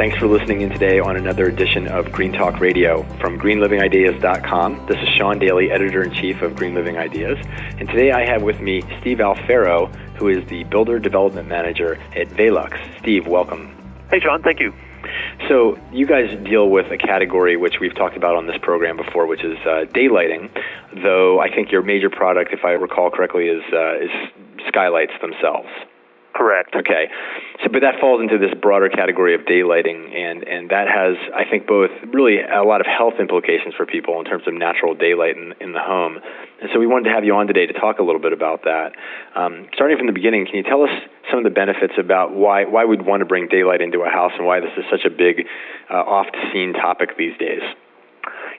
Thanks for listening in today on another edition of Green Talk Radio from greenlivingideas.com. This is Sean Daily, editor in chief of Green Living Ideas. And today I have with me Steve Alfaro, who is the builder development manager at Velux. Steve, welcome. Hey, Sean, thank you. So, you guys deal with a category which we've talked about on this program before, which is uh, daylighting. Though I think your major product, if I recall correctly, is uh, is skylights themselves. Correct. Okay. So, but that falls into this broader category of daylighting, and, and that has, I think, both really a lot of health implications for people in terms of natural daylight in, in the home. And so we wanted to have you on today to talk a little bit about that. Um, starting from the beginning, can you tell us some of the benefits about why, why we'd want to bring daylight into a house and why this is such a big, uh, oft-seen topic these days?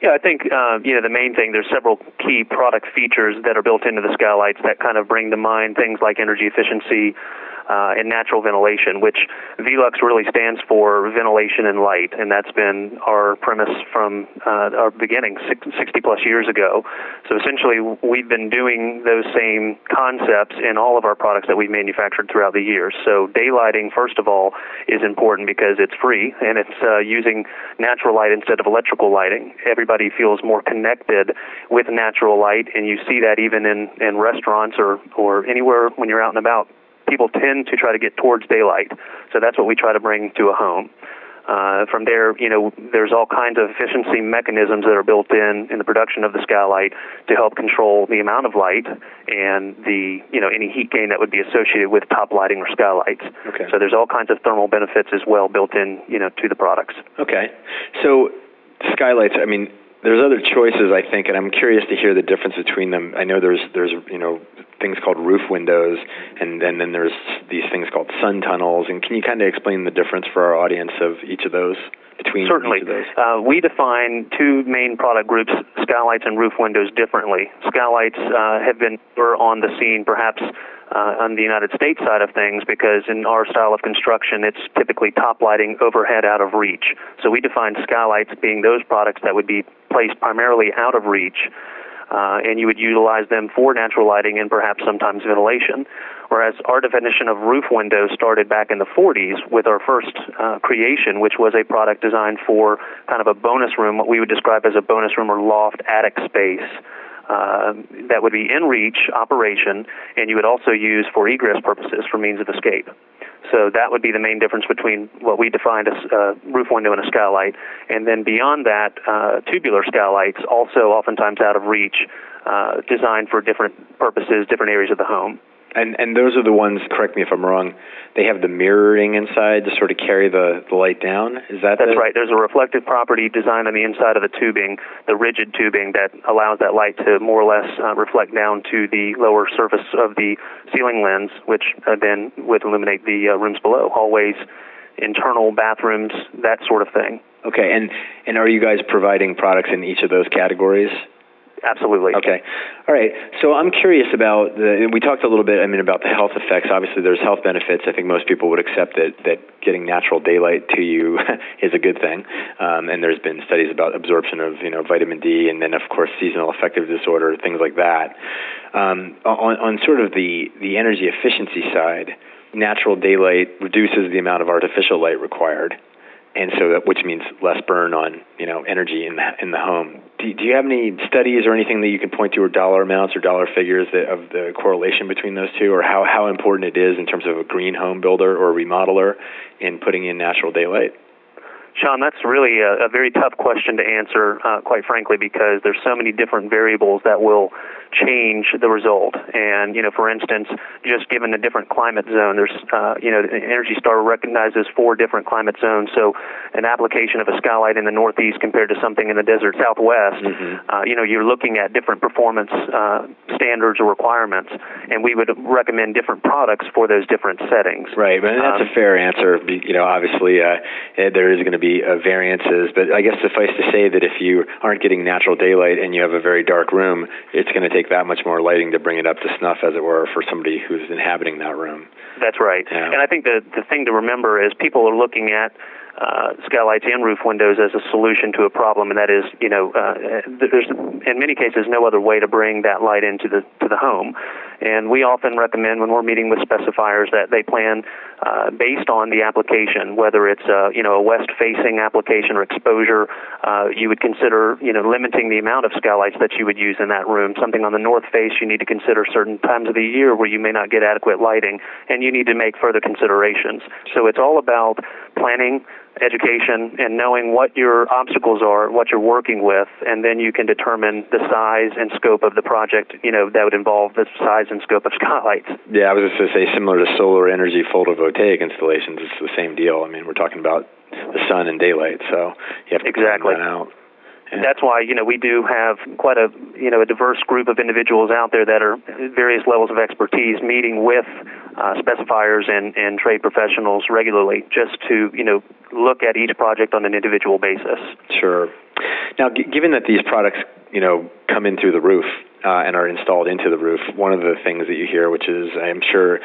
Yeah, I think uh, you know the main thing. There's several key product features that are built into the skylights that kind of bring to mind things like energy efficiency, uh, and natural ventilation, which Velux really stands for ventilation and light, and that's been our premise from uh, our beginning 60 plus years ago. So essentially, we've been doing those same concepts in all of our products that we've manufactured throughout the years. So daylighting, first of all, is important because it's free and it's uh, using natural light instead of electrical lighting. Everybody feels more connected with natural light, and you see that even in, in restaurants or, or anywhere when you're out and about people tend to try to get towards daylight. So that's what we try to bring to a home. Uh, from there, you know, there's all kinds of efficiency mechanisms that are built in in the production of the skylight to help control the amount of light and the, you know, any heat gain that would be associated with top lighting or skylights. Okay. So there's all kinds of thermal benefits as well built in, you know, to the products. Okay. So skylights, I mean, there's other choices, I think, and I'm curious to hear the difference between them. I know there's there's you know things called roof windows, and, and then there's these things called sun tunnels. And can you kind of explain the difference for our audience of each of those? Between Certainly. Uh, we define two main product groups, skylights and roof windows, differently. Skylights uh, have been on the scene perhaps uh, on the United States side of things because in our style of construction, it's typically top lighting overhead out of reach. So we define skylights being those products that would be placed primarily out of reach uh, and you would utilize them for natural lighting and perhaps sometimes ventilation. Whereas our definition of roof windows started back in the 40s with our first uh, creation, which was a product designed for kind of a bonus room, what we would describe as a bonus room or loft attic space. Uh, that would be in reach operation, and you would also use for egress purposes for means of escape. So that would be the main difference between what we defined as a roof window and a skylight. And then beyond that, uh, tubular skylights, also oftentimes out of reach, uh, designed for different purposes, different areas of the home. And and those are the ones. Correct me if I'm wrong. They have the mirroring inside to sort of carry the, the light down. Is that that's the... right? There's a reflective property designed on the inside of the tubing, the rigid tubing that allows that light to more or less uh, reflect down to the lower surface of the ceiling lens, which uh, then would illuminate the uh, rooms below, hallways, internal bathrooms, that sort of thing. Okay, and and are you guys providing products in each of those categories? Absolutely. Okay. All right. So I'm curious about the. We talked a little bit. I mean, about the health effects. Obviously, there's health benefits. I think most people would accept that that getting natural daylight to you is a good thing. Um, and there's been studies about absorption of you know vitamin D, and then of course seasonal affective disorder, things like that. Um, on on sort of the the energy efficiency side, natural daylight reduces the amount of artificial light required and so that which means less burn on you know energy in the in the home. Do, do you have any studies or anything that you can point to, or dollar amounts or dollar figures that, of the correlation between those two, or how how important it is in terms of a green home builder or remodeler in putting in natural daylight? Sean, that's really a, a very tough question to answer, uh, quite frankly, because there's so many different variables that will change the result. And you know, for instance, just given a different climate zone, there's uh, you know, Energy Star recognizes four different climate zones. So, an application of a skylight in the Northeast compared to something in the desert Southwest, mm-hmm. uh, you know, you're looking at different performance uh, standards or requirements, and we would recommend different products for those different settings. Right, and that's um, a fair answer. You know, obviously uh, eh, there is going to be uh, variances, but I guess suffice to say that if you aren't getting natural daylight and you have a very dark room, it's going to take that much more lighting to bring it up to snuff, as it were, for somebody who's inhabiting that room. That's right. Yeah. And I think the the thing to remember is people are looking at uh, skylights and roof windows as a solution to a problem, and that is, you know, uh, there's in many cases no other way to bring that light into the to the home. And we often recommend when we're meeting with specifiers that they plan uh, based on the application, whether it's a, you know a west-facing application or exposure. Uh, you would consider you know limiting the amount of skylights that you would use in that room. Something on the north face, you need to consider certain times of the year where you may not get adequate lighting, and you need to make further considerations. So it's all about planning education and knowing what your obstacles are, what you're working with, and then you can determine the size and scope of the project. You know that would involve the size and scope of skylights. Yeah, I was just going to say similar to solar energy photovoltaic installations, it's the same deal. I mean, we're talking about the sun and daylight, so you have to exactly. plan that out. That's why you know we do have quite a you know a diverse group of individuals out there that are various levels of expertise meeting with uh, specifiers and, and trade professionals regularly just to you know look at each project on an individual basis. Sure. Now, g- given that these products you know come in through the roof uh, and are installed into the roof, one of the things that you hear, which is I'm sure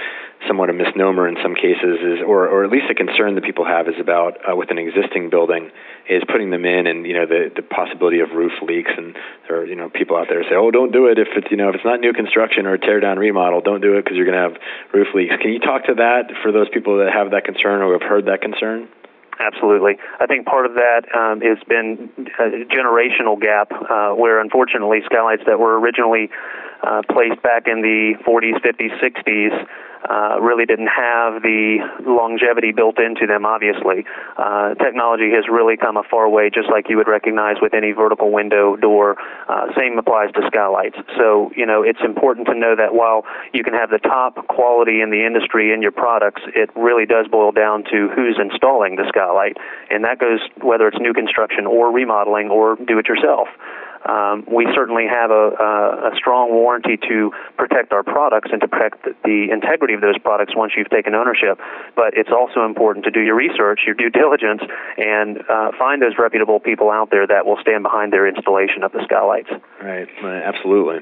somewhat a misnomer in some cases, is or or at least a concern that people have is about uh, with an existing building is putting them in and you know the the possibility of roof leaks and there are you know people out there say oh don't do it if it's you know if it's not new construction or tear down remodel don't do it because you're going to have roof leaks. Can you talk to that for those people that have that concern or have heard that concern? Absolutely. I think part of that um, has been a generational gap uh, where, unfortunately, skylights that were originally uh, placed back in the 40s, 50s, 60s uh, really didn't have the longevity built into them, obviously. Uh, technology has really come a far way, just like you would recognize with any vertical window door. Uh, same applies to skylights. So, you know, it's important to know that while you can have the top quality in the industry in your products, it really does boil down to who's installing the skylight. And that goes whether it's new construction or remodeling or do it yourself um, we certainly have a, a, a, strong warranty to protect our products and to protect the integrity of those products once you've taken ownership. But it's also important to do your research, your due diligence, and uh, find those reputable people out there that will stand behind their installation of the skylights. Right, absolutely.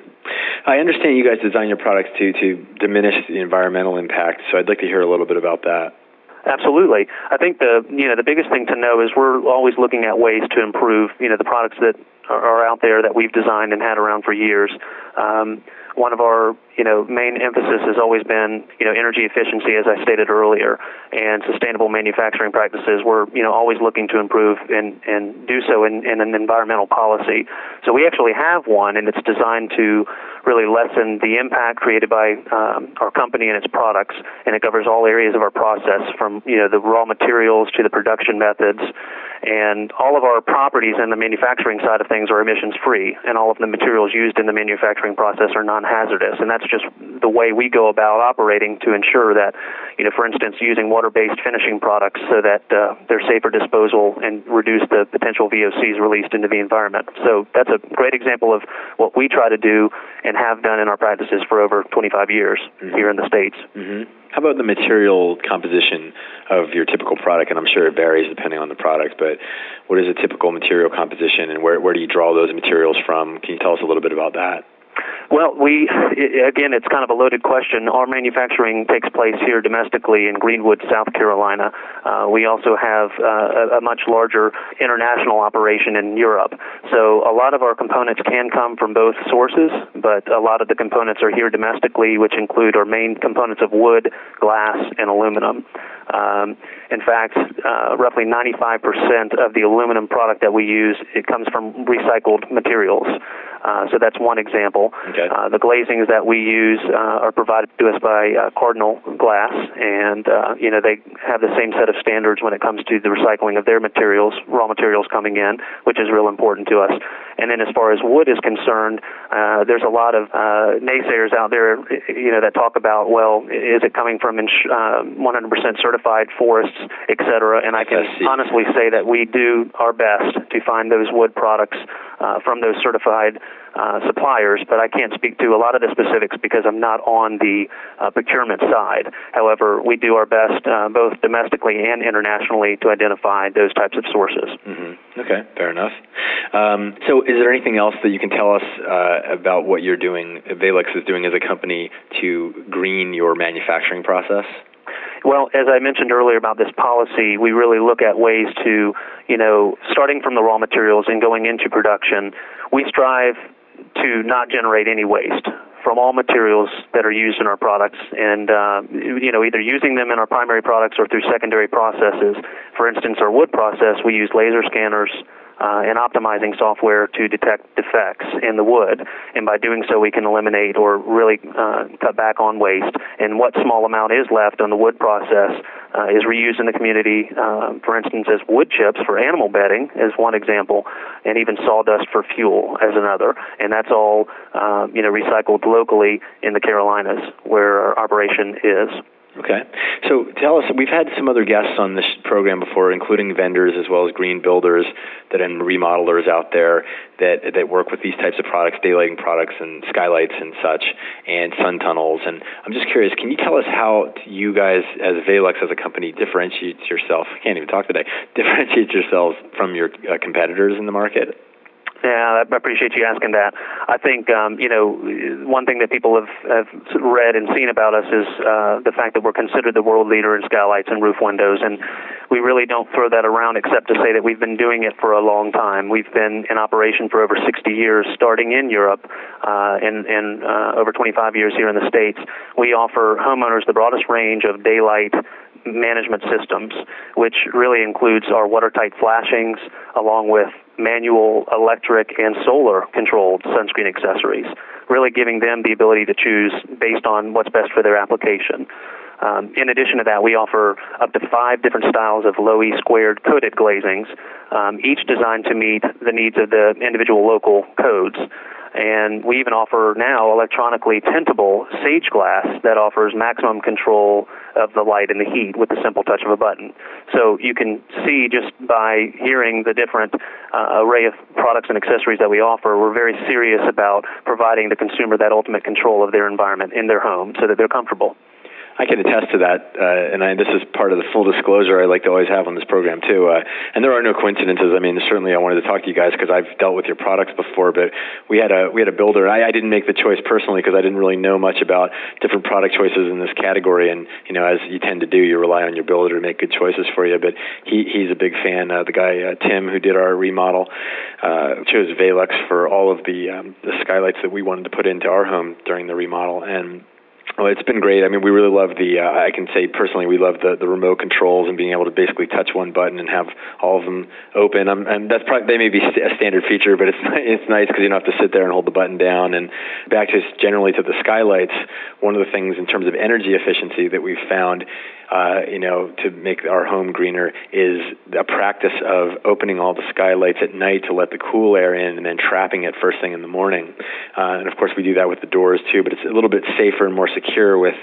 I understand you guys design your products to to diminish the environmental impact, so I'd like to hear a little bit about that. Absolutely. I think the you know the biggest thing to know is we're always looking at ways to improve you know the products that are out there that we've designed and had around for years. Um, one of our you know main emphasis has always been you know energy efficiency, as I stated earlier, and sustainable manufacturing practices. We're you know always looking to improve and and do so in, in an environmental policy. So we actually have one, and it's designed to really lessen the impact created by um, our company and its products, and it covers all areas of our process, from you know the raw materials to the production methods and all of our properties and the manufacturing side of things are emissions free, and all of the materials used in the manufacturing process are non hazardous. And that's just the way we go about operating to ensure that, you know, for instance, using water based finishing products so that uh, they're safer disposal and reduce the potential VOCs released into the environment. So that's a great example of what we try to do and have done in our practices for over 25 years mm-hmm. here in the States. Mm-hmm. How about the material composition of your typical product? And I'm sure it varies depending on the product, what is a typical material composition and where, where do you draw those materials from? Can you tell us a little bit about that? Well, we again, it's kind of a loaded question. Our manufacturing takes place here domestically in Greenwood, South Carolina. Uh, we also have uh, a, much larger international operation in Europe. So a lot of our components can come from both sources, but a lot of the components are here domestically, which include our main components of wood, glass, and aluminum. Um, In fact, uh, roughly 95% of the aluminum product that we use it comes from recycled materials. Uh, so that's one example. Okay. Uh, the glazings that we use uh, are provided to us by uh, Cardinal Glass, and uh, you know they have the same set of standards when it comes to the recycling of their materials, raw materials coming in, which is real important to us. And then as far as wood is concerned, uh, there's a lot of uh, naysayers out there, you know, that talk about, well, is it coming from ins- uh, 100% certified forests, et cetera? And I can FSC. honestly say that we do our best to find those wood products uh, from those certified uh, suppliers, but I can't speak to a lot of the specifics because I'm not on the uh, procurement side. However, we do our best, uh, both domestically and internationally, to identify those types of sources. Mm-hmm. Okay, fair enough. Um, so, is there anything else that you can tell us uh, about what you're doing, Velux is doing as a company to green your manufacturing process? Well, as I mentioned earlier about this policy, we really look at ways to, you know, starting from the raw materials and going into production, we strive to not generate any waste from all materials that are used in our products. And uh, you know either using them in our primary products or through secondary processes. For instance our wood process we use laser scanners uh, and optimizing software to detect defects in the wood. And by doing so, we can eliminate or really uh, cut back on waste. And what small amount is left on the wood process uh, is reused in the community, uh, for instance, as wood chips for animal bedding, as one example, and even sawdust for fuel as another. And that's all, uh, you know, recycled locally in the Carolinas, where our operation is. Okay. So tell us, we've had some other guests on this program before, including vendors as well as green builders that and remodelers out there that that work with these types of products, daylighting products and skylights and such, and sun tunnels. And I'm just curious, can you tell us how you guys, as Velux as a company, differentiates yourself? I can't even talk today. Differentiates yourselves from your uh, competitors in the market? Yeah, I appreciate you asking that. I think um, you know one thing that people have, have read and seen about us is uh, the fact that we're considered the world leader in skylights and roof windows, and we really don't throw that around except to say that we've been doing it for a long time. We've been in operation for over 60 years, starting in Europe, uh, and, and uh, over 25 years here in the states. We offer homeowners the broadest range of daylight management systems, which really includes our watertight flashings along with manual, electric, and solar controlled sunscreen accessories, really giving them the ability to choose based on what's best for their application. Um, in addition to that, we offer up to five different styles of low E squared coated glazings, um, each designed to meet the needs of the individual local codes. And we even offer now electronically tintable sage glass that offers maximum control of the light and the heat with the simple touch of a button. So you can see just by hearing the different uh, array of products and accessories that we offer, we're very serious about providing the consumer that ultimate control of their environment in their home so that they're comfortable. I can attest to that, uh, and I, this is part of the full disclosure I like to always have on this program too. Uh, and there are no coincidences. I mean, certainly I wanted to talk to you guys because I've dealt with your products before, but we had a we had a builder. I, I didn't make the choice personally because I didn't really know much about different product choices in this category. And you know, as you tend to do, you rely on your builder to make good choices for you. But he he's a big fan. Uh, the guy uh, Tim who did our remodel uh, chose Velux for all of the um, the skylights that we wanted to put into our home during the remodel and well, it's been great. I mean, we really love the. Uh, I can say personally, we love the the remote controls and being able to basically touch one button and have all of them open. Um, and that's probably they may be a standard feature, but it's it's nice because you don't have to sit there and hold the button down. And back to generally to the skylights, one of the things in terms of energy efficiency that we've found uh, you know, to make our home greener is a practice of opening all the skylights at night to let the cool air in and then trapping it first thing in the morning. Uh, and of course, we do that with the doors too, but it's a little bit safer and more secure with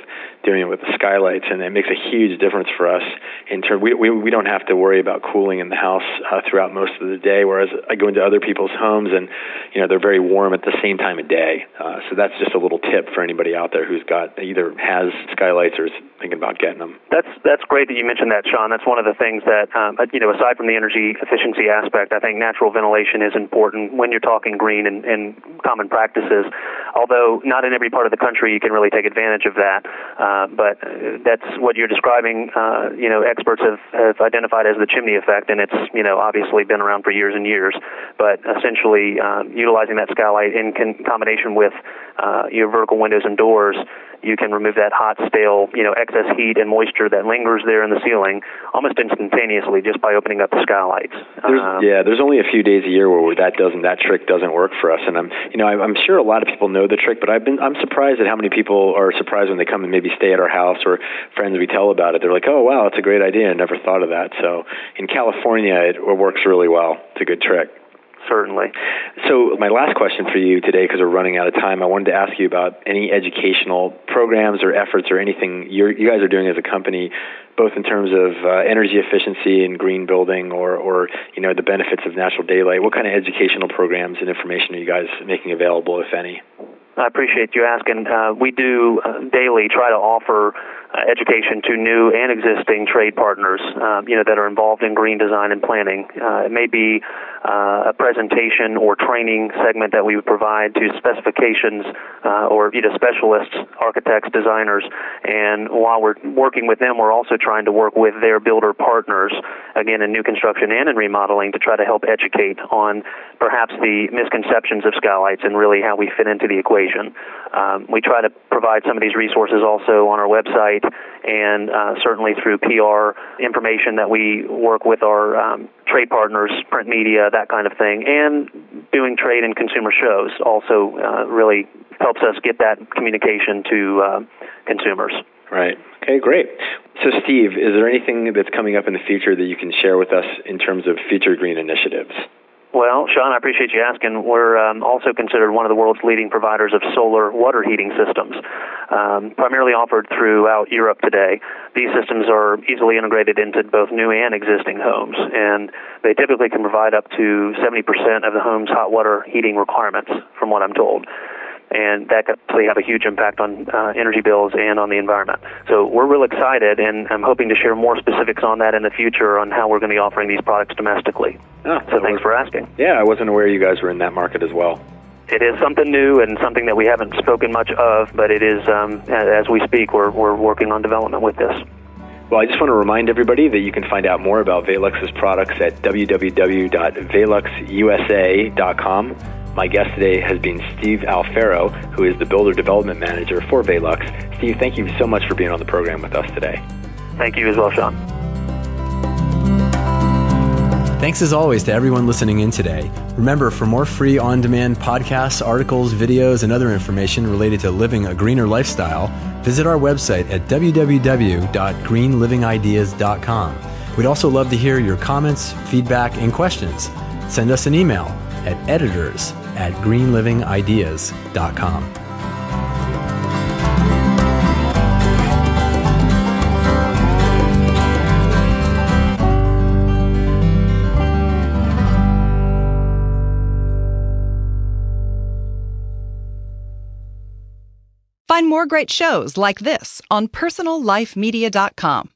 doing it with the skylights, and it makes a huge difference for us. In terms, we, we we don't have to worry about cooling in the house uh, throughout most of the day. Whereas I go into other people's homes, and you know they're very warm at the same time of day. Uh, so that's just a little tip for anybody out there who's got either has skylights or is thinking about getting them. That's that's great that you mentioned that, Sean. That's one of the things that um, you know. Aside from the energy efficiency aspect, I think natural ventilation is important when you're talking green and, and common practices. Although not in every part of the country you can really take advantage of that. Uh, but that's what you're describing. Uh, you know, experts have, have identified as the chimney effect, and it's you know obviously been around for years and years. But essentially, uh, utilizing that skylight in con- combination with uh, your vertical windows and doors you can remove that hot, stale, you know, excess heat and moisture that lingers there in the ceiling almost instantaneously just by opening up the skylights. There's, um, yeah, there's only a few days a year where that doesn't that trick doesn't work for us, and I'm you know I'm sure a lot of people know the trick, but I've been I'm surprised at how many people are surprised when they come and maybe stay at our house or friends we tell about it. They're like, oh wow, it's a great idea. I never thought of that. So in California, it works really well. It's a good trick certainly. So, my last question for you today, because we're running out of time, I wanted to ask you about any educational programs or efforts or anything you guys are doing as a company, both in terms of uh, energy efficiency and green building, or, or you know the benefits of natural daylight. What kind of educational programs and information are you guys making available, if any? I appreciate you asking. Uh, we do uh, daily try to offer education to new and existing trade partners, um, you know, that are involved in green design and planning. Uh, it may be uh, a presentation or training segment that we would provide to specifications uh, or you know specialists, architects, designers. And while we're working with them, we're also trying to work with their builder partners, again in new construction and in remodeling, to try to help educate on perhaps the misconceptions of skylights and really how we fit into the equation. Um, we try to provide some of these resources also on our website and uh, certainly through PR information that we work with our um, trade partners, print media, that kind of thing, and doing trade and consumer shows also uh, really helps us get that communication to uh, consumers. Right. Okay, great. So, Steve, is there anything that's coming up in the future that you can share with us in terms of future green initiatives? Well, Sean, I appreciate you asking. We're um, also considered one of the world's leading providers of solar water heating systems, um, primarily offered throughout Europe today. These systems are easily integrated into both new and existing homes, and they typically can provide up to 70% of the home's hot water heating requirements, from what I'm told and that could really have a huge impact on uh, energy bills and on the environment. So we're real excited, and I'm hoping to share more specifics on that in the future on how we're going to be offering these products domestically. Oh, so thanks for asking. Yeah, I wasn't aware you guys were in that market as well. It is something new and something that we haven't spoken much of, but it is, um, as we speak, we're, we're working on development with this. Well, I just want to remind everybody that you can find out more about Velux's products at www.veluxusa.com. My guest today has been Steve Alfaro, who is the Builder Development Manager for Velux. Steve, thank you so much for being on the program with us today. Thank you as well, Sean. Thanks as always to everyone listening in today. Remember, for more free on demand podcasts, articles, videos, and other information related to living a greener lifestyle, visit our website at www.greenlivingideas.com. We'd also love to hear your comments, feedback, and questions. Send us an email at editors at greenlivingideas.com. Find more great shows like this on personallifemedia.com.